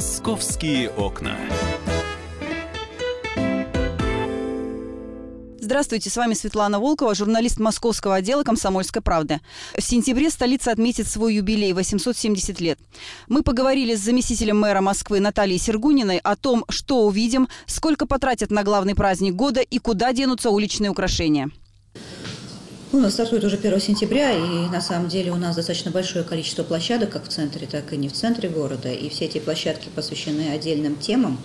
Московские окна. Здравствуйте, с вами Светлана Волкова, журналист московского отдела «Комсомольской правды». В сентябре столица отметит свой юбилей – 870 лет. Мы поговорили с заместителем мэра Москвы Натальей Сергуниной о том, что увидим, сколько потратят на главный праздник года и куда денутся уличные украшения. Ну, нас стартует уже 1 сентября, и на самом деле у нас достаточно большое количество площадок, как в центре, так и не в центре города. И все эти площадки посвящены отдельным темам.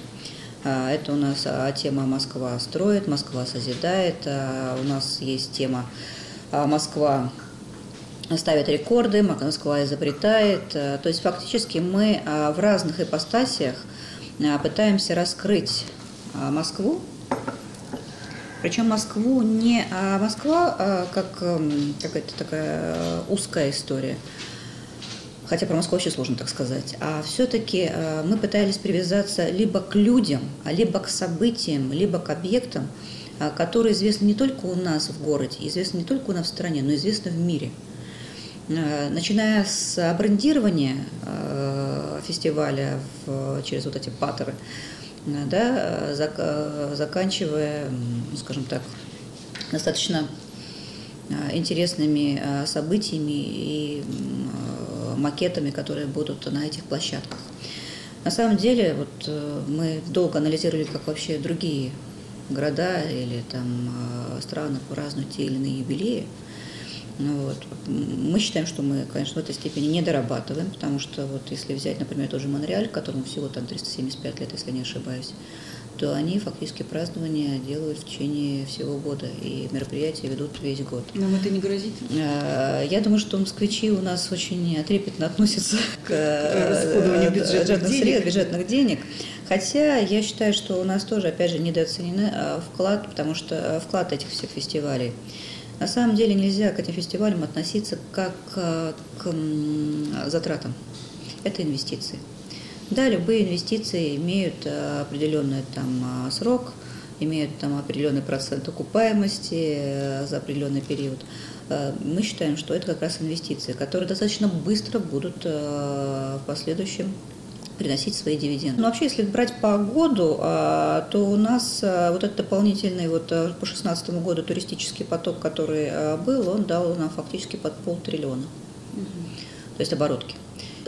А, это у нас а, тема «Москва строит», «Москва созидает». А, у нас есть тема «Москва ставит рекорды», «Москва изобретает». То есть фактически мы в разных ипостасиях пытаемся раскрыть Москву, причем Москву не а Москва а как эм, какая-то такая узкая история, хотя про Москву очень сложно так сказать, а все-таки э, мы пытались привязаться либо к людям, а либо к событиям, либо к объектам, э, которые известны не только у нас в городе, известны не только у нас в стране, но известны в мире. Э, начиная с брендирования фестиваля в, через вот эти паттеры, да, заканчивая, скажем так, достаточно интересными событиями и макетами, которые будут на этих площадках. На самом деле, вот э, мы долго анализировали, как вообще другие города или там э, страны празднуют те или иные юбилеи. Ну, вот. Мы считаем, что мы, конечно, в этой степени не дорабатываем, потому что вот если взять, например, тоже Монреаль, которому всего там 375 лет, если не ошибаюсь, то они фактически празднования делают в течение всего года, и мероприятия ведут весь год. Нам это не грозит? Э, я думаю, что москвичи у нас очень трепетно относятся к расходованию бюджетных денег. бюджетных денег. Хотя я считаю, что у нас тоже, опять же, недооценен э, вклад, потому что э, вклад этих всех фестивалей. На самом деле нельзя к этим фестивалям относиться как к затратам. Это инвестиции. Да, любые инвестиции имеют э, определенный там э, срок, имеют там определенный процент окупаемости э, за определенный период. Мы считаем, что это как раз инвестиции, которые достаточно быстро будут в последующем приносить свои дивиденды. Но вообще, если брать по году, то у нас вот этот дополнительный вот по 2016 году туристический поток, который был, он дал нам фактически под полтриллиона. Угу. То есть оборотки.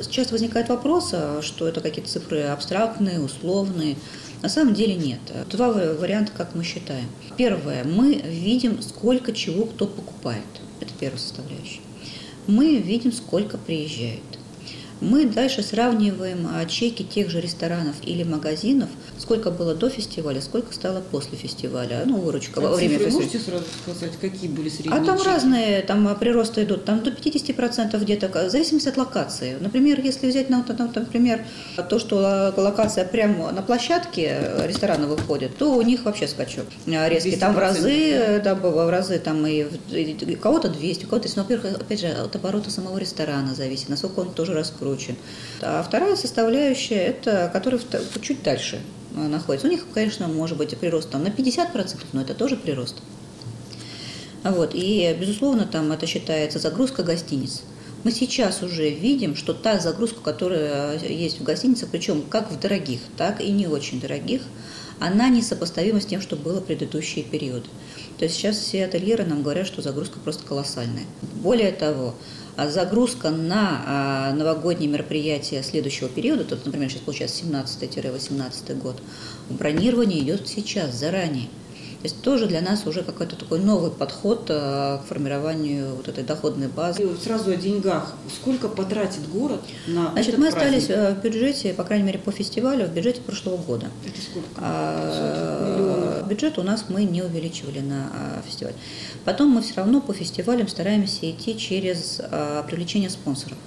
Часто возникает вопрос, а что это какие-то цифры абстрактные, условные. На самом деле нет. Два варианта, как мы считаем. Первое. Мы видим, сколько чего кто покупает. Это первая составляющая. Мы видим, сколько приезжает. Мы дальше сравниваем а, чеки тех же ресторанов или магазинов, сколько было до фестиваля, сколько стало после фестиваля, ну, выручка а во время фестиваля. можете сразу сказать, какие были средние А там чеки? разные там а, приросты идут, там до 50% где-то, в зависимости от локации. Например, если взять, ну, например, то, что локация прямо на площадке ресторана выходит, то у них вообще скачок резкий. Там в разы, да, в разы там и, и кого-то 200, у кого-то, но, во-первых, опять же, от оборота самого ресторана зависит, насколько он тоже раскручен. А вторая составляющая, это который чуть дальше э, находится. У них, конечно, может быть прирост там на 50%, но это тоже прирост. Вот. И, безусловно, там это считается загрузка гостиниц. Мы сейчас уже видим, что та загрузка, которая есть в гостиницах, причем как в дорогих, так и не очень дорогих, она несопоставима с тем, что было в предыдущие периоды. То есть сейчас все ательеры нам говорят, что загрузка просто колоссальная. Более того, а загрузка на а, новогодние мероприятия следующего периода, тут, например, сейчас получается 17-18 год, бронирование идет сейчас, заранее. То есть тоже для нас уже какой-то такой новый подход э, к формированию вот этой доходной базы. И сразу о деньгах. Сколько потратит город на Значит, этот мы праздник? остались э, в бюджете, по крайней мере, по фестивалю, в бюджете прошлого года. Это сколько? А, бюджет у нас мы не увеличивали на а, фестиваль. Потом мы все равно по фестивалям стараемся идти через а, привлечение спонсоров.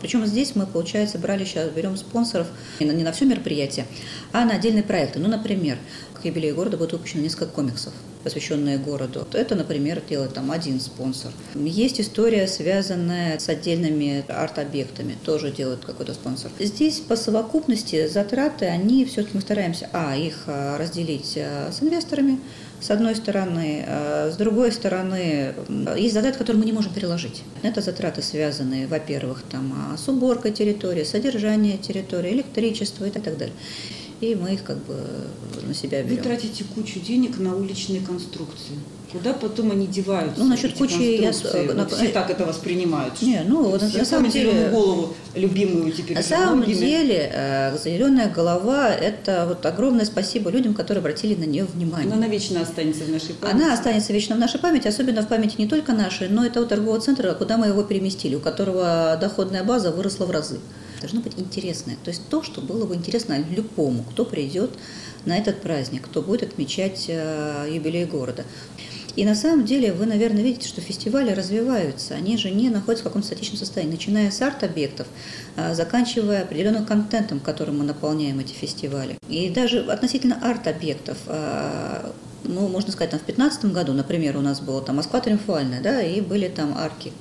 Причем здесь мы, получается, брали сейчас, берем спонсоров не на, не на все мероприятие, а на отдельные проекты. Ну, например, юбилею города будет выпущено несколько комиксов. посвященные городу. Это, например, делает там один спонсор. Есть история, связанная с отдельными арт-объектами, тоже делает какой-то спонсор. Здесь по совокупности затраты, они все-таки мы стараемся, а, их а, разделить а, с инвесторами, с одной стороны. А, с другой стороны, есть затраты, которые мы не можем переложить. Это затраты, связанные, во-первых, там, с уборкой территории, содержанием территории, электричество и так далее и мы их как бы на себя берем. Вы тратите кучу денег на уличные конструкции. Куда потом они деваются? Ну, насчет кучи я... Вот все так это воспринимают. Не, ну, вот, на самом деле... голову любимую теперь. На самом многими. деле, э, зеленая голова – это вот огромное спасибо людям, которые обратили на нее внимание. Она навечно останется в нашей памяти. Она останется вечно в нашей памяти, особенно в памяти не только нашей, но и того торгового центра, куда мы его переместили, у которого доходная база выросла в разы должно быть интересное. То есть то, что было бы интересно любому, кто придет на этот праздник, кто будет отмечать э, юбилей города. И на самом деле вы, наверное, видите, что фестивали развиваются. Они же не находятся в каком-то статичном состоянии, начиная с арт-объектов, э, заканчивая определенным контентом, которым мы наполняем эти фестивали. И даже относительно арт-объектов, э, ну, можно сказать, там в 2015 году, например, у нас была там Москва триумфальная, да, и были там арки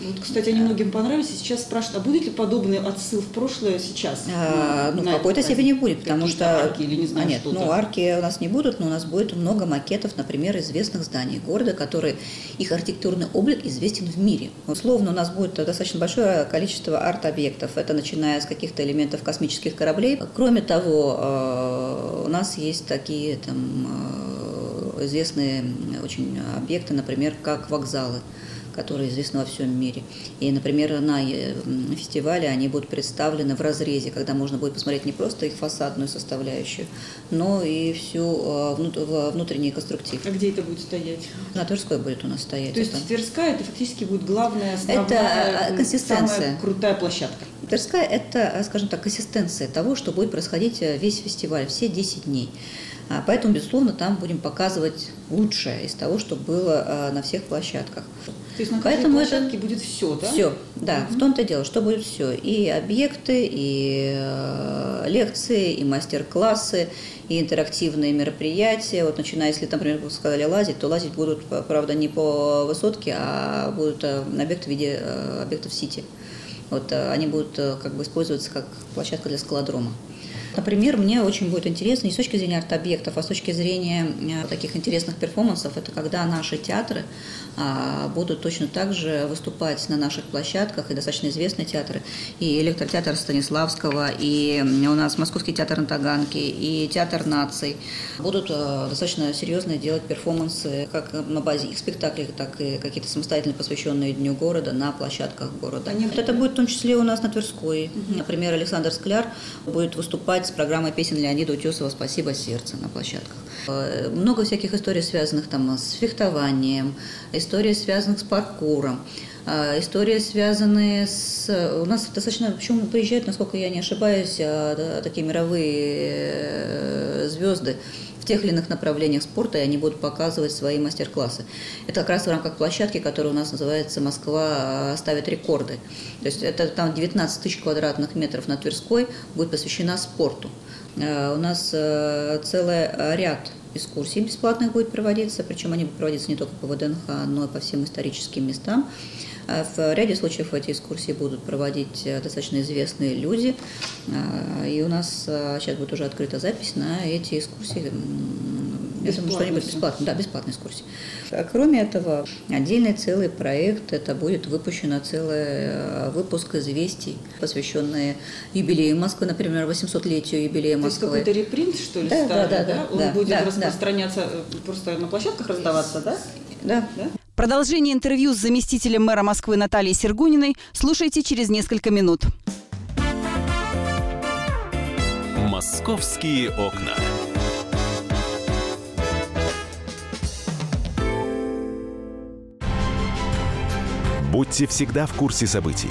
вот, кстати, они многим понравились. И сейчас спрашивают, а будет ли подобный отсыл в прошлое сейчас? А, ну, в какой-то степени будет, потому что... Арки или не знаю, а, нет, ну, арки у нас не будут, но у нас будет много макетов, например, известных зданий города, которые, их архитектурный облик известен в мире. Условно, у нас будет достаточно большое количество арт-объектов. Это начиная с каких-то элементов космических кораблей. Кроме того, э, у нас есть такие там э, известные очень объекты, например, как вокзалы которые известны во всем мире. И, например, на э, фестивале они будут представлены в разрезе, когда можно будет посмотреть не просто их фасадную составляющую, но и всю э, внутренний конструктив. А где это будет стоять? На Тверской будет у нас стоять. То есть это. Тверская это фактически будет главная основная, это консистенция. самая крутая площадка. Тверская – это, скажем так, консистенция того, что будет происходить э, весь фестиваль, все 10 дней. А, поэтому, безусловно, там будем показывать лучшее из того, что было на всех площадках. То есть на Поэтому это будет все, да? Все, да. Угу. В том-то дело, что будет все. И объекты, и э, лекции, и мастер-классы, и интерактивные мероприятия. Вот начиная, если, например, вы сказали лазить, то лазить будут, правда, не по высотке, а будут э, объекты в виде э, объектов сити. Вот э, они будут э, как бы использоваться как площадка для скалодрома. Например, мне очень будет интересно не с точки зрения арт-объектов, а с точки зрения э, таких интересных перформансов, это когда наши театры а, будут точно так же выступать на наших площадках, и достаточно известные театры, и электротеатр Станиславского, и у нас Московский театр на Таганке, и театр наций будут э, достаточно серьезно делать перформансы как на базе их спектаклей, так и какие-то самостоятельно посвященные Дню города на площадках города. Они... Это будет в том числе у нас на Тверской. Например, Александр Скляр будет выступать с программой песен Леонида Утесова «Спасибо сердце» на площадках. Э, много всяких историй, связанных там с фехтованием, истории, связанных с паркуром, э, истории, связанные с... У нас достаточно... Причем приезжают, насколько я не ошибаюсь, э, такие мировые звезды в тех или иных направлениях спорта, и они будут показывать свои мастер-классы. Это как раз в рамках площадки, которая у нас называется «Москва ставит рекорды». То есть это там 19 тысяч квадратных метров на Тверской будет посвящена спорту. У нас целый ряд экскурсий бесплатных будет проводиться, причем они будут проводиться не только по ВДНХ, но и по всем историческим местам. А в ряде случаев эти экскурсии будут проводить э, достаточно известные люди, а, и у нас э, сейчас будет уже открыта запись на эти экскурсии я думаю, что-нибудь бесплатно. Да, бесплатная экскурсия. А кроме этого, отдельный целый проект, это будет выпущено целый э, выпуск известий, посвященные юбилею Москвы, например, 800-летию юбилея Москвы. То есть какой-то репринт, что ли, да, старый, да? да, да Он да, будет да, распространяться да. Э, просто на площадках раздаваться, да? Да. да? Продолжение интервью с заместителем мэра Москвы Натальей Сергуниной слушайте через несколько минут. «Московские окна». Будьте всегда в курсе событий.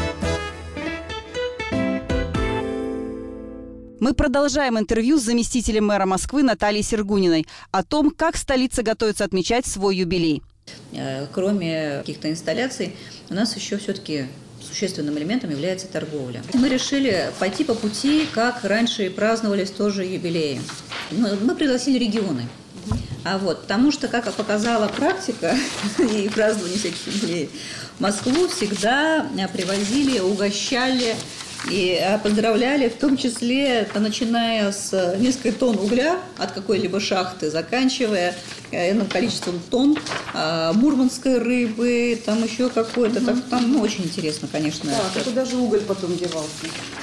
Мы продолжаем интервью с заместителем мэра Москвы Натальей Сергуниной о том, как столица готовится отмечать свой юбилей. Э, кроме каких-то инсталляций, у нас еще все-таки существенным элементом является торговля. Мы решили пойти по пути, как раньше праздновались тоже юбилеи. Мы, мы пригласили регионы. А вот, потому что, как показала практика и празднование всяких юбилеев, Москву всегда привозили, угощали и а, поздравляли, в том числе, начиная с нескольких тонн угля от какой-либо шахты, заканчивая иным количеством тонн а, мурманской рыбы, там еще какой-то, угу. так, там ну, очень интересно, конечно. Да, это даже уголь потом девался.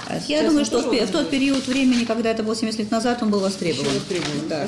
Я Сейчас думаю, что в, в тот период времени, когда это было 70 лет назад, он был востребован. Еще востребован, да.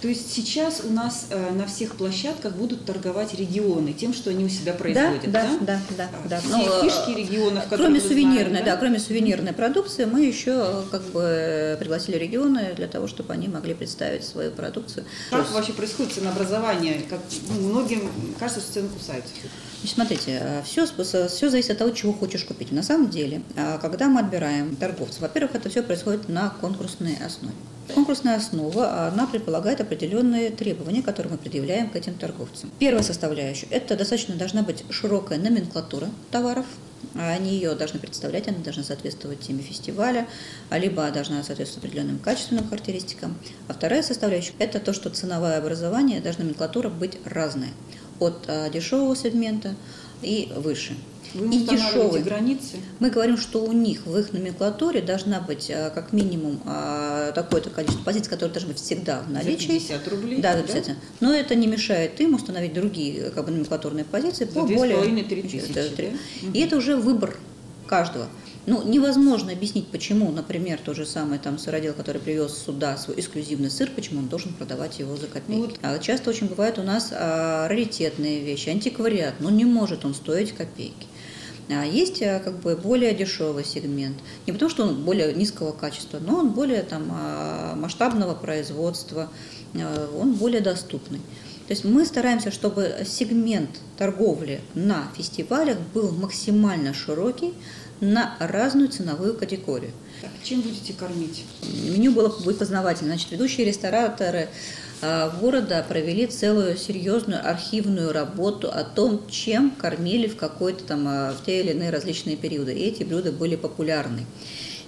То есть сейчас у нас э, на всех площадках будут торговать регионы тем, что они у себя производят, да? Да, да, да. да, да. Все ну, фишки регионов, Кроме сувенирной, знаем, да? да, кроме сувенирной продукции, мы еще э, как бы пригласили регионы для того, чтобы они могли представить свою продукцию. Как есть... вообще происходит ценообразование? Как ну, многим кажется, что цены кусаются. Значит, смотрите, все, э, все зависит от того, чего хочешь купить. На самом деле, когда мы отбираем торговцев, во-первых, это все происходит на конкурсной основе. Конкурсная основа, она предполагает определенные требования, которые мы предъявляем к этим торговцам. Первая составляющая – это достаточно должна быть широкая номенклатура товаров, они ее должны представлять, она должна соответствовать теме фестиваля, либо должна соответствовать определенным качественным характеристикам. А вторая составляющая – это то, что ценовое образование, должна номенклатура быть разная, от а, дешевого сегмента и выше. Вы и дешевые границы. Мы говорим, что у них в их номенклатуре должна быть а, как минимум а, такое-то количество позиций, которые должны быть всегда в наличии. За 50 рублей. Да, за 50. Да? Но это не мешает им установить другие как бы, номенклатурные позиции за по более... 2,5-3 тысячи. Да? И это уже выбор каждого. Ну, невозможно объяснить, почему, например, тот же самый там сыродел, который привез сюда свой эксклюзивный сыр, почему он должен продавать его за копейки. Вот. А часто очень бывает у нас а, раритетные вещи, антиквариат, ну не может он стоить копейки. А есть а, как бы более дешевый сегмент. Не потому, что он более низкого качества, но он более там, а, масштабного производства, а, он более доступный. То есть мы стараемся, чтобы сегмент торговли на фестивалях был максимально широкий, на разную ценовую категорию. Так, чем будете кормить? Меню было будет познавательно. Значит, ведущие рестораторы города провели целую серьезную архивную работу о том, чем кормили в какой-то там а, в те или иные различные периоды. И эти блюда были популярны.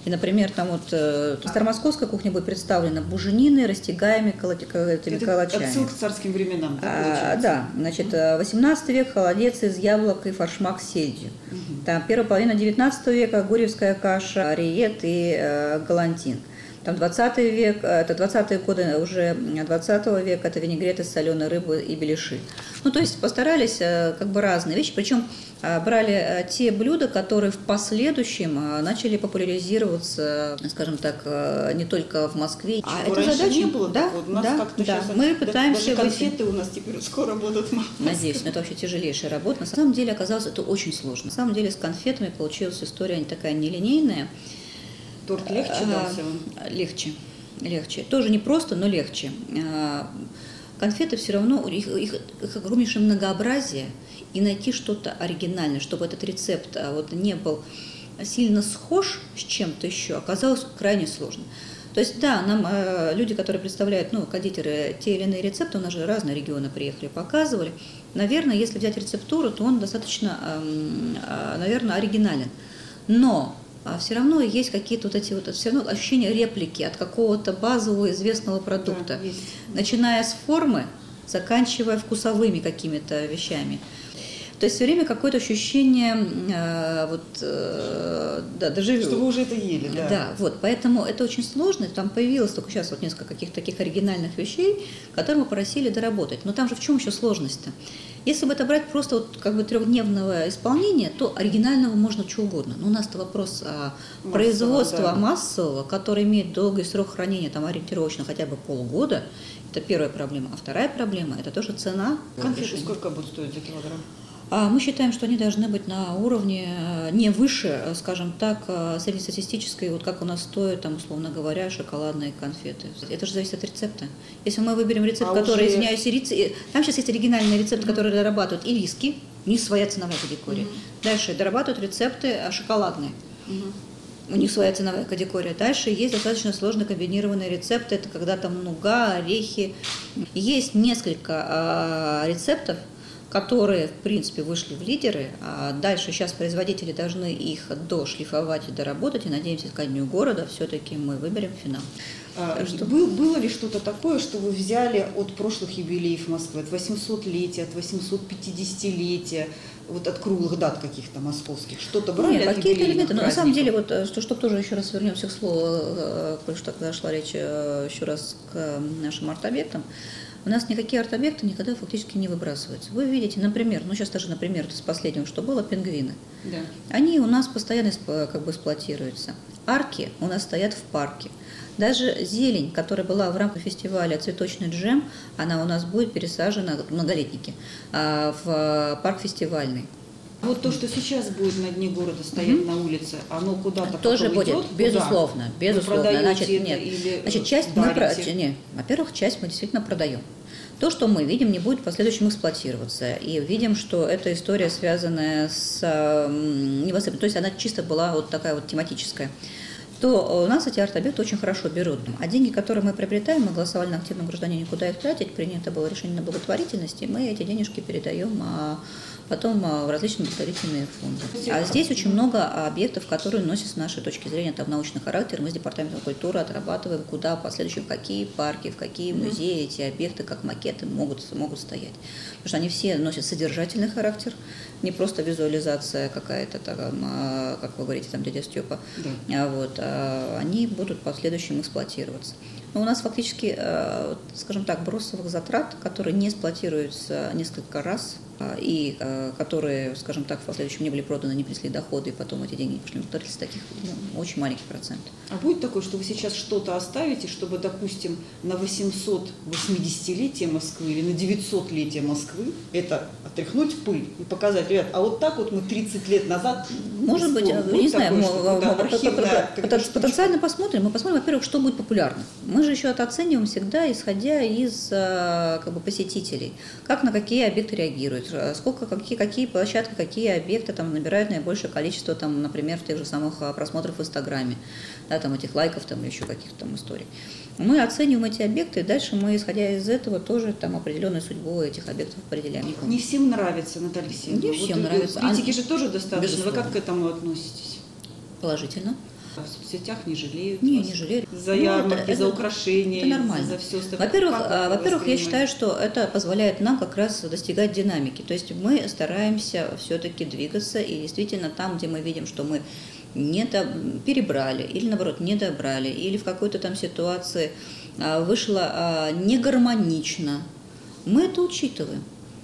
И, например, там вот э, старомосковская кухня будет представлена буженины, растягаемыми этими Это калачами. Отсылка к царским временам, да, а, Да, значит, 18 э, век холодец из яблок и фаршмак с сельдью. Угу. Там первая половина 19 века гурьевская каша, ариет и э, галантин. Там 20 век, э, это 20-е годы уже 20 века, это винегрет из соленой рыбы и беляши. Ну, то есть постарались э, как бы разные вещи, причем э, брали те блюда, которые в последующем начали популяризироваться, скажем так, не только в Москве. А это задача не было да, у нас да, как-то да. сейчас мы пытаемся даже конфеты у нас теперь скоро будут. Надеюсь, но это вообще тяжелейшая работа. На самом деле оказалось это очень сложно. На самом деле с конфетами получилась история такая нелинейная. Торт легче дался вам? Легче, легче. Тоже не просто, но легче. А, конфеты все равно, их, их, их огромнейшее многообразие, и найти что-то оригинальное, чтобы этот рецепт а, вот, не был сильно схож с чем-то еще, оказалось крайне сложно. То есть, да, нам э, люди, которые представляют, ну, кондитеры, те или иные рецепты, у нас же разные регионы приехали, показывали. Наверное, если взять рецептуру, то он достаточно, э, наверное, оригинален. Но все равно есть какие-то вот эти вот, все равно ощущение реплики от какого-то базового известного продукта, да, начиная с формы, заканчивая вкусовыми какими-то вещами. То есть все время какое-то ощущение, э, вот, э, да, даже... Что вы уже это ели, да. Да, вот, поэтому это очень сложно. Там появилось только сейчас вот несколько каких-то таких оригинальных вещей, которые мы просили доработать. Но там же в чем еще сложность-то? Если бы это брать просто вот как бы трехдневного исполнения, то оригинального можно что угодно. Но у нас-то вопрос а, Массово, производства да. массового, который имеет долгий срок хранения, там ориентировочно хотя бы полгода, это первая проблема. А вторая проблема – это тоже цена. Конфеты сколько будут стоить за килограмм? А мы считаем, что они должны быть на уровне э, не выше, э, скажем так, э, среднестатистической, вот как у нас стоят, там, условно говоря, шоколадные конфеты. Это же зависит от рецепта. Если мы выберем рецепт, а который, уже... извиняюсь, ирицы, там сейчас есть оригинальный рецепт, который дорабатывают ириски, У них своя ценовая категория. Дальше дорабатывают рецепты шоколадные. У них своя ценовая категория. Дальше есть достаточно сложно комбинированные рецепты. Это когда там нуга, орехи. Есть несколько а, рецептов, которые, в принципе, вышли в лидеры. А дальше сейчас производители должны их дошлифовать и доработать. И надеемся, к дню города все-таки мы выберем финал. А, что... Был, было ли что-то такое, что вы взяли от прошлых юбилеев Москвы, от 800-летия, от 850-летия, вот от круглых дат каких-то московских? Что-то брали Нет, какие-то элементы. Но на самом деле, вот, э, что, что тоже еще раз вернемся к слову, э, коль что тогда шла речь э, еще раз к нашим арт-объектам, у нас никакие арт-объекты никогда фактически не выбрасываются. Вы видите, например, ну сейчас даже, например, с последнего, что было, пингвины. Да. Они у нас постоянно как бы эксплуатируются. Арки у нас стоят в парке. Даже зелень, которая была в рамках фестиваля «Цветочный джем», она у нас будет пересажена, многолетники, а, в парк фестивальный. Вот то, что сейчас будет на дне города стоять угу. на улице, оно куда-то тоже будет, идет? безусловно, Куда? безусловно. Значит, нет, или значит, часть дарите? мы нет, во-первых, часть мы действительно продаем. То, что мы видим, не будет в последующем эксплуатироваться. И видим, что эта история связанная с невостребованностью, то есть она чисто была вот такая вот тематическая то у нас эти арт-объекты очень хорошо берут. А деньги, которые мы приобретаем, мы голосовали на активном гражданине, куда их тратить, принято было решение на благотворительности, мы эти денежки передаем а, потом а, в различные благотворительные фонды. А здесь очень много объектов, которые носят с нашей точки зрения там, научный характер. Мы с Департаментом культуры отрабатываем, куда в последующем, в какие парки, в какие музеи эти объекты, как макеты могут, могут стоять. Потому что они все носят содержательный характер, не просто визуализация какая-то, там, а, как вы говорите, там дядя Степа. Да. А вот, а они будут в последующем эксплуатироваться. Но у нас фактически, э, скажем так, бросовых затрат, которые не эксплуатируются несколько раз, и а, которые, скажем так, в последующем не были проданы, не принесли доходы, и потом эти деньги пошли в благотворительность, таких ну, очень маленький процент. А будет такое, что вы сейчас что-то оставите, чтобы, допустим, на 880-летие Москвы или на 900-летие Москвы это отряхнуть пыль и показать, ребят, а вот так вот мы 30 лет назад... Может быть, не знаю, мы потенциально посмотрим. Мы посмотрим, во-первых, что будет популярно. Мы же еще это оцениваем всегда, исходя из а, как бы, посетителей, как на какие объекты реагируют, Э, сколько, какие, какие площадки, какие объекты там набирают наибольшее количество, там, например, тех же самых э, просмотров в Инстаграме, да, там этих лайков, там еще каких-то там историй. Мы оцениваем эти объекты, и дальше мы, исходя из этого, тоже там определенную судьбу этих объектов определяем. Не всем нравится, Наталья Алексеевна. Не всем вот, нравится. Критики а... же тоже достаточно. Безусловно. Вы как к этому относитесь? Положительно. В соцсетях не жалеют? Не, не жалеют. За ну, ярмарки, это, за украшения, это нормально. за все остальное. Во-первых, а, во-первых, я считаю, что это позволяет нам как раз достигать динамики. То есть мы стараемся все-таки двигаться, и действительно там, где мы видим, что мы не до... перебрали, или наоборот, не добрали, или в какой-то там ситуации а, вышло а, не гармонично, мы это учитываем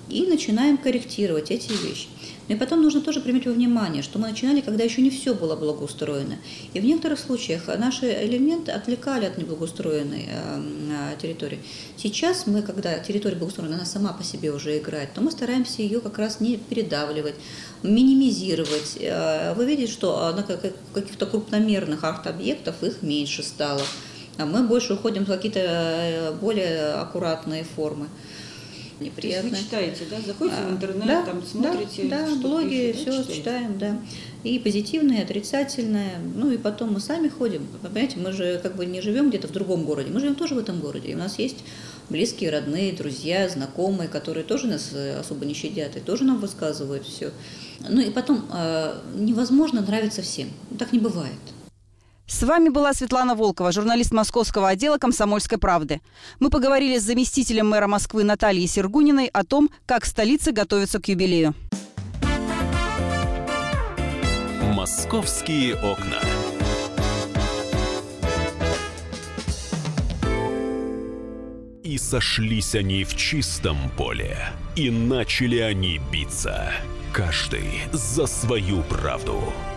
и начинаем корректировать эти вещи. Но и потом нужно тоже применить во внимание, что мы начинали, когда еще не все было благоустроено. И в некоторых случаях наши элементы отвлекали от неблагоустроенной э, территории. Сейчас мы, когда территория благоустроена, она сама по себе уже играет, то мы стараемся ее как раз не передавливать, минимизировать. Э, вы видите, что на каких-то крупномерных арт-объектов их меньше стало. А мы больше уходим в какие-то э, более аккуратные формы неприятно. То есть вы читаете, да? Заходите а, в интернет, да, там смотрите, да, да, блоги, пишут, все читаете? читаем, да. И позитивное, и отрицательное. Ну и потом мы сами ходим. Понимаете, мы же как бы не живем где-то в другом городе, мы живем тоже в этом городе. И у нас есть близкие, родные, друзья, знакомые, которые тоже нас э, особо не щадят и тоже нам высказывают все. Ну и потом э, невозможно нравиться всем. Так не бывает. С вами была Светлана Волкова, журналист московского отдела «Комсомольской правды». Мы поговорили с заместителем мэра Москвы Натальей Сергуниной о том, как столица готовится к юбилею. «Московские окна». И сошлись они в чистом поле, и начали они биться, каждый за свою правду –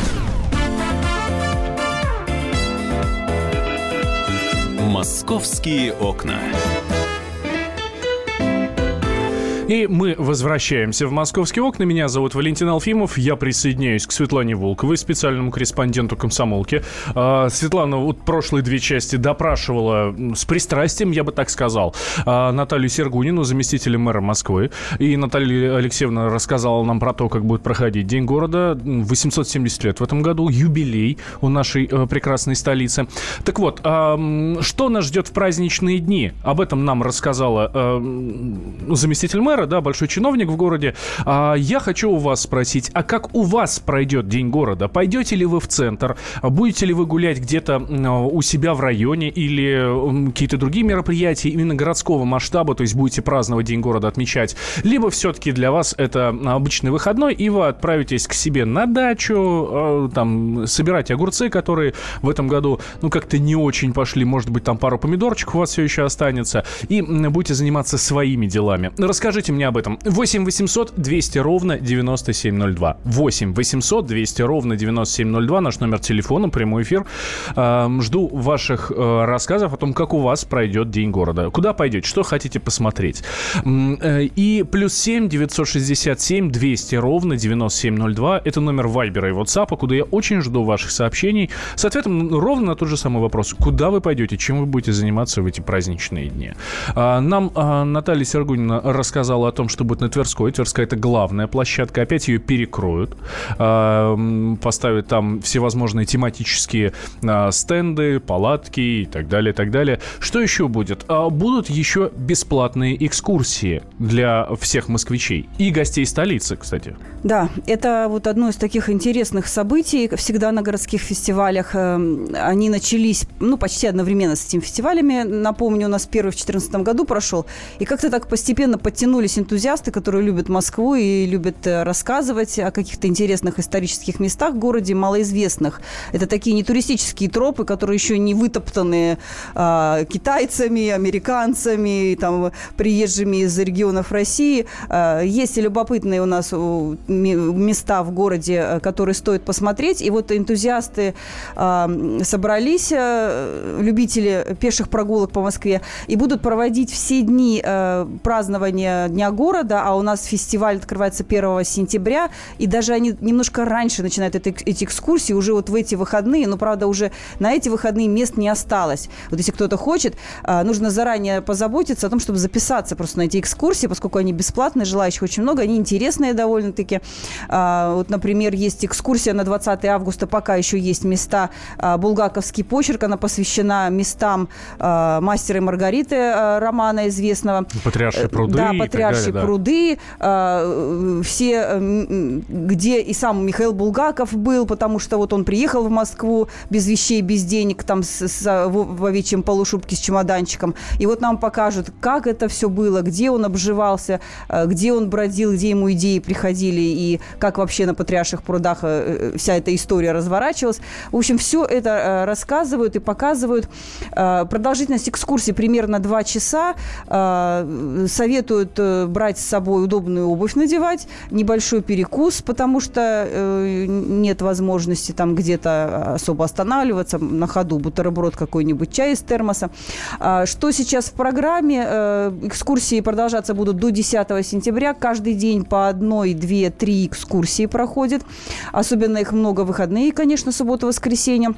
«Московские окна». И мы возвращаемся в «Московские окна». Меня зовут Валентин Алфимов. Я присоединяюсь к Светлане Волковой, специальному корреспонденту комсомолки. А, Светлана вот прошлые две части допрашивала с пристрастием, я бы так сказал, а, Наталью Сергунину, заместителя мэра Москвы. И Наталья Алексеевна рассказала нам про то, как будет проходить День города. 870 лет в этом году, юбилей у нашей э, прекрасной столицы. Так вот, а, что нас ждет в праздничные дни? Об этом нам рассказала э, заместитель мэра мэра, да, большой чиновник в городе. А, я хочу у вас спросить, а как у вас пройдет День города? Пойдете ли вы в центр? Будете ли вы гулять где-то у себя в районе или какие-то другие мероприятия именно городского масштаба, то есть будете праздновать День города, отмечать? Либо все-таки для вас это обычный выходной, и вы отправитесь к себе на дачу, а, там, собирать огурцы, которые в этом году, ну, как-то не очень пошли, может быть, там пару помидорчиков у вас все еще останется, и будете заниматься своими делами. Расскажите Расскажите мне об этом. 8 800 200 ровно 9702. 8 800 200 ровно 9702. Наш номер телефона, прямой эфир. Жду ваших э, рассказов о том, как у вас пройдет День города. Куда пойдете, что хотите посмотреть. Э, и плюс 7 967 200 ровно 9702. Это номер Вайбера и WhatsApp, куда я очень жду ваших сообщений с ответом ровно на тот же самый вопрос. Куда вы пойдете, чем вы будете заниматься в эти праздничные дни? А, нам а, Наталья Сергунина рассказала рассказала о том, что будет на Тверской. Тверская – это главная площадка. Опять ее перекроют. А, поставят там всевозможные тематические а, стенды, палатки и так далее, и так далее. Что еще будет? А, будут еще бесплатные экскурсии для всех москвичей и гостей столицы, кстати. Да, это вот одно из таких интересных событий. Всегда на городских фестивалях эм, они начались, ну, почти одновременно с этими фестивалями. Напомню, у нас первый в 2014 году прошел. И как-то так постепенно подтянули подтянулись энтузиасты, которые любят Москву и любят э, рассказывать о каких-то интересных исторических местах в городе, малоизвестных. Это такие не туристические тропы, которые еще не вытоптаны а, китайцами, американцами, там, приезжими из регионов России. А, есть и любопытные у нас места в городе, э, которые стоит посмотреть. И вот энтузиасты а, собрались, а, любители пеших прогулок по Москве, и будут проводить все дни а, празднования Дня города, а у нас фестиваль открывается 1 сентября, и даже они немножко раньше начинают это, эти экскурсии, уже вот в эти выходные, но, правда, уже на эти выходные мест не осталось. Вот если кто-то хочет, а, нужно заранее позаботиться о том, чтобы записаться просто на эти экскурсии, поскольку они бесплатные, желающих очень много, они интересные довольно-таки. А, вот, например, есть экскурсия на 20 августа, пока еще есть места. А, Булгаковский почерк, она посвящена местам мастера и Маргариты романа известного. Патриаршие пруды. Да, Патриаршие да. пруды, э, все, где и сам Михаил Булгаков был, потому что вот он приехал в Москву без вещей, без денег, там с, с, в, в овечьем полушубке с чемоданчиком. И вот нам покажут, как это все было, где он обживался, э, где он бродил, где ему идеи приходили, и как вообще на Патриарших прудах э, вся эта история разворачивалась. В общем, все это рассказывают и показывают. Продолжительность экскурсии примерно два часа. Советуют Э, брать с собой удобную обувь надевать, небольшой перекус, потому что э, нет возможности там где-то особо останавливаться, на ходу бутерброд какой-нибудь, чай из термоса. А, что сейчас в программе? Э, экскурсии продолжаться будут до 10 сентября. Каждый день по одной, две, три экскурсии проходит. Особенно их много выходные, конечно, суббота-воскресенье.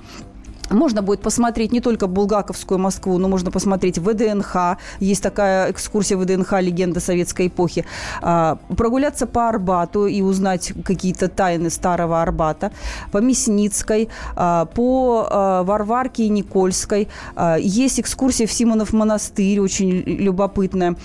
Можно будет посмотреть не только Булгаковскую Москву, но можно посмотреть ВДНХ. Есть такая экскурсия ВДНХ «Легенда советской эпохи». А, прогуляться по Арбату и узнать какие-то тайны старого Арбата. По Мясницкой, а, по а, Варварке и Никольской. Есть экскурсия в Симонов монастырь, очень любопытная.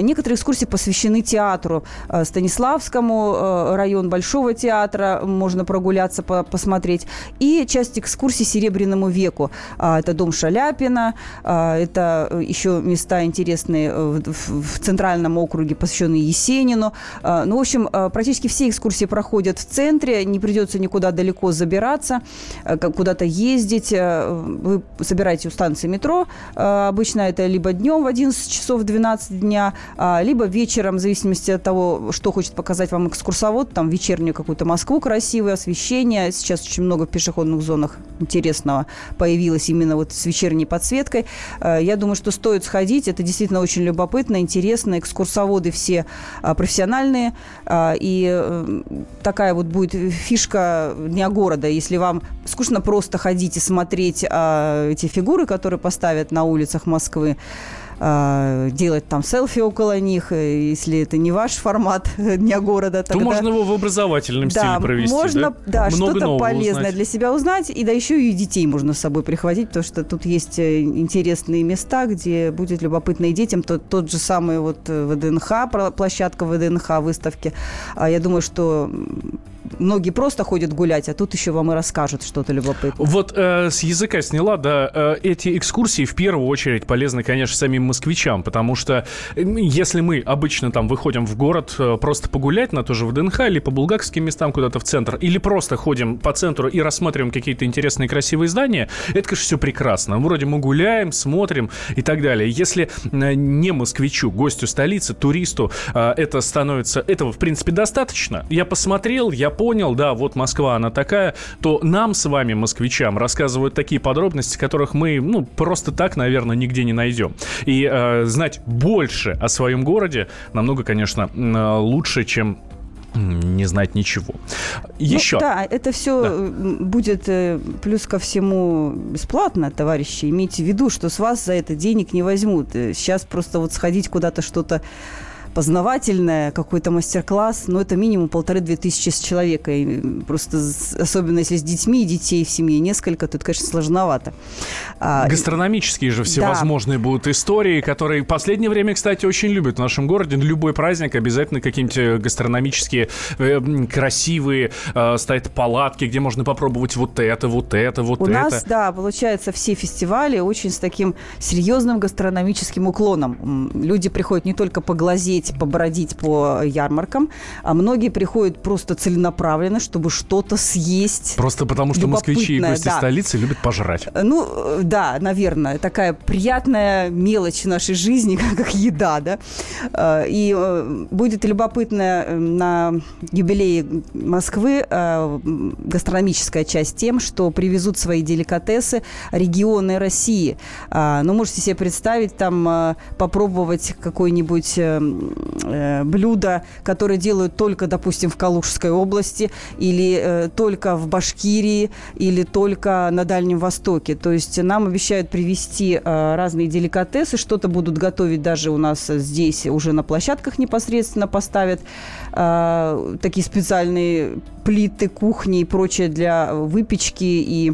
Некоторые экскурсии посвящены театру. Станиславскому, район Большого театра можно прогуляться, посмотреть. И часть экскурсий Серебряным 21 веку. А, это дом Шаляпина, а, это еще места интересные в центральном округе, посвященные Есенину. Ну, в общем, практически все экскурсии проходят в центре, не придется никуда далеко забираться, куда-то ездить. Вы собираете у станции метро, обычно это либо днем в 11 часов 12 дня, либо вечером, в зависимости от того, что хочет показать вам экскурсовод, там вечернюю какую-то Москву красивое освещение. Сейчас очень много в пешеходных зонах интересного появилось именно вот с вечерней подсветкой. Э, я думаю, что стоит сходить. Это действительно очень любопытно, интересно. Экскурсоводы все а, профессиональные. А, и э, такая вот будет фишка Дня города. Если вам скучно просто ходить и смотреть а, эти фигуры, которые поставят на улицах Москвы, э, делать там селфи около них, э, если это не ваш формат Дня города. Тогда... То можно его в образовательном да, стиле провести, можно, да? да что-то полезное узнать. для себя узнать, и да еще и детей можно с собой прихватить, потому что тут есть э, интересные места, где будет любопытно и детям. Тот, тот же самый вот э, ВДНХ, площадка ВДНХ выставки. А я думаю, что многие просто ходят гулять, а тут еще вам и расскажут что-то любопытное. Вот э, с языка сняла, да, э, эти экскурсии в первую очередь полезны, конечно, самим москвичам, потому что если мы обычно там выходим в город э, просто погулять на то же ВДНХ или по булгакским местам куда-то в центр, или просто ходим по центру и рассматриваем какие-то интересные красивые здания, это, конечно, все прекрасно. Вроде мы гуляем, смотрим и так далее. Если э, не москвичу, гостю столицы, туристу э, это становится, этого, в принципе, достаточно. Я посмотрел, я понял, да, вот Москва, она такая, то нам с вами, москвичам, рассказывают такие подробности, которых мы, ну, просто так, наверное, нигде не найдем. И э, знать больше о своем городе намного, конечно, э, лучше, чем не знать ничего. Еще. Ну, да, это все да. будет э, плюс ко всему бесплатно, товарищи. Имейте в виду, что с вас за это денег не возьмут. Сейчас просто вот сходить куда-то что-то познавательное, какой-то мастер-класс, но это минимум полторы-две тысячи с человека. И просто, особенно если с детьми, детей в семье несколько, то это, конечно, сложновато. А, Гастрономические же всевозможные да. будут истории, которые в последнее время, кстати, очень любят в нашем городе. Любой праздник обязательно какие-нибудь э, гастрономические, э, красивые, э, стоят палатки, где можно попробовать вот это, вот это, вот У это. У нас, да, получается, все фестивали очень с таким серьезным гастрономическим уклоном. Люди приходят не только поглазеть посидеть, побродить по ярмаркам. А многие приходят просто целенаправленно, чтобы что-то съесть. Просто потому, что москвичи и гости да. столицы любят пожрать. Ну, да, наверное. Такая приятная мелочь нашей жизни, как еда, да. А, и э, будет любопытно э, на юбилее Москвы э, гастрономическая часть тем, что привезут свои деликатесы регионы России. Ну, можете себе представить, там попробовать какой-нибудь э, блюда, которые делают только, допустим, в Калужской области или э, только в Башкирии или только на Дальнем Востоке. То есть нам обещают привезти э, разные деликатесы, что-то будут готовить даже у нас здесь, уже на площадках непосредственно поставят э, такие специальные плиты кухни и прочее для выпечки. И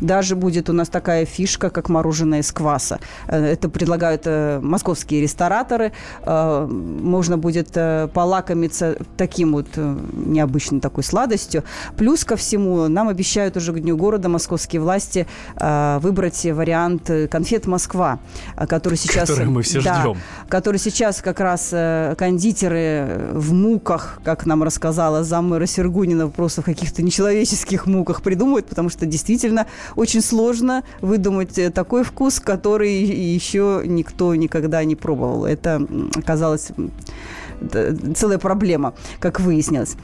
даже будет у нас такая фишка, как мороженое из кваса. Э, это предлагают э, московские рестораторы. Э, можно будет полакомиться таким вот необычной такой сладостью. Плюс ко всему, нам обещают уже к Дню города московские власти выбрать вариант конфет «Москва», который сейчас... Который мы все да, ждем. Который сейчас как раз кондитеры в муках, как нам рассказала заммэра Сергунина, просто в каких-то нечеловеческих муках придумывают, потому что действительно очень сложно выдумать э, такой вкус, который еще никто никогда не пробовал. Это оказалось целая проблема, как выяснилось.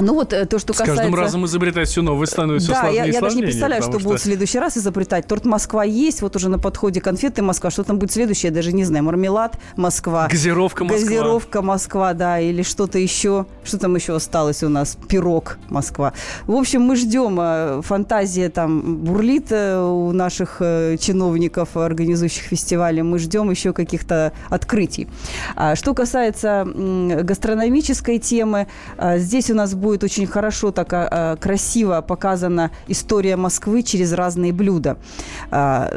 Ну вот э, то, что касается... С каждым разом изобретать все новое становится да, сложнее я, я даже не представляю, что, что будут в следующий раз изобретать. Торт Москва есть, вот уже на подходе конфеты Москва. Что там будет следующее, я даже не знаю. Мармелад Москва. Газировка Москва. Газировка Москва, да, или что-то еще. Что там еще осталось у нас? Пирог Москва. В общем, мы ждем. Э, фантазия там бурлит э, у наших чиновников, организующих фестивали. Мы ждем еще каких-то открытий. А что касается гастрономической темы, здесь у нас будет будет очень хорошо, так а, красиво показана история Москвы через разные блюда. А,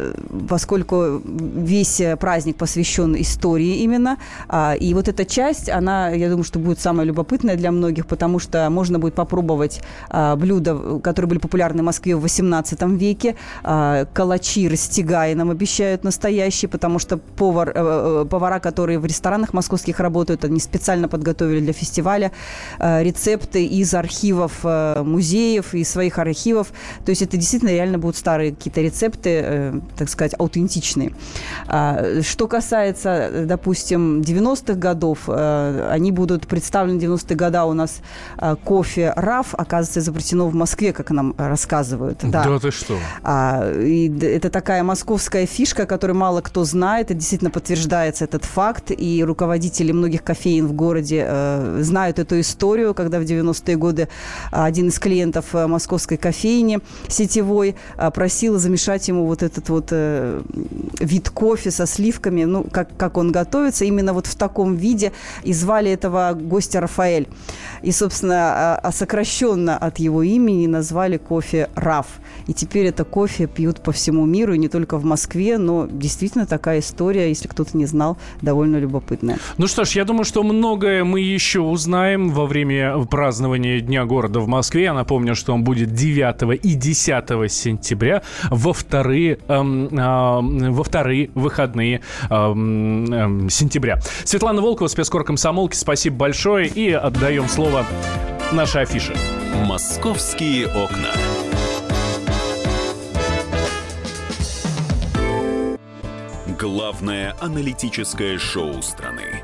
поскольку весь праздник посвящен истории именно. А, и вот эта часть, она, я думаю, что будет самая любопытная для многих, потому что можно будет попробовать а, блюда, которые были популярны в Москве в 18 веке. А, калачи растягай нам обещают настоящие, потому что повар, э, э, повара, которые в ресторанах московских работают, они специально подготовили для фестиваля рецепты из архивов э, музеев, из своих архивов. То есть это действительно реально будут старые какие-то рецепты, так сказать, аутентичные. Что касается, допустим, 90-х годов, э, они будут представлены 90-е года у нас э, кофе РАФ, оказывается, изобретено в Москве, как нам рассказывают. Да, да ты что? А, и это такая московская фишка, которую мало кто знает, и действительно подтверждается этот факт, и руководители многих кофеин в городе э, знают эту историю, когда в 90-е годы один из клиентов э, московской кофейни сетевой просил замешать ему вот этот вот э, вид кофе со сливками, ну, как, как он готовится, именно вот в таком виде, и звали этого гостя Рафаэль. И, собственно, а, а сокращенно от его имени назвали кофе Раф. И теперь это кофе пьют по всему миру, и не только в Москве, но действительно такая история, если кто-то не знал, довольно любопытная. Ну что ж, я думаю, что многое мы еще узнаем во время празднования Дня города в Москве. Я напомню, что он будет 9 и 10 сентября во вторые, эм, э, во вторые выходные эм, эм, сентября. Светлана Волкова, спецкор комсомолки, спасибо большое. И отдаем слово нашей афише. «Московские окна». Главное аналитическое шоу страны.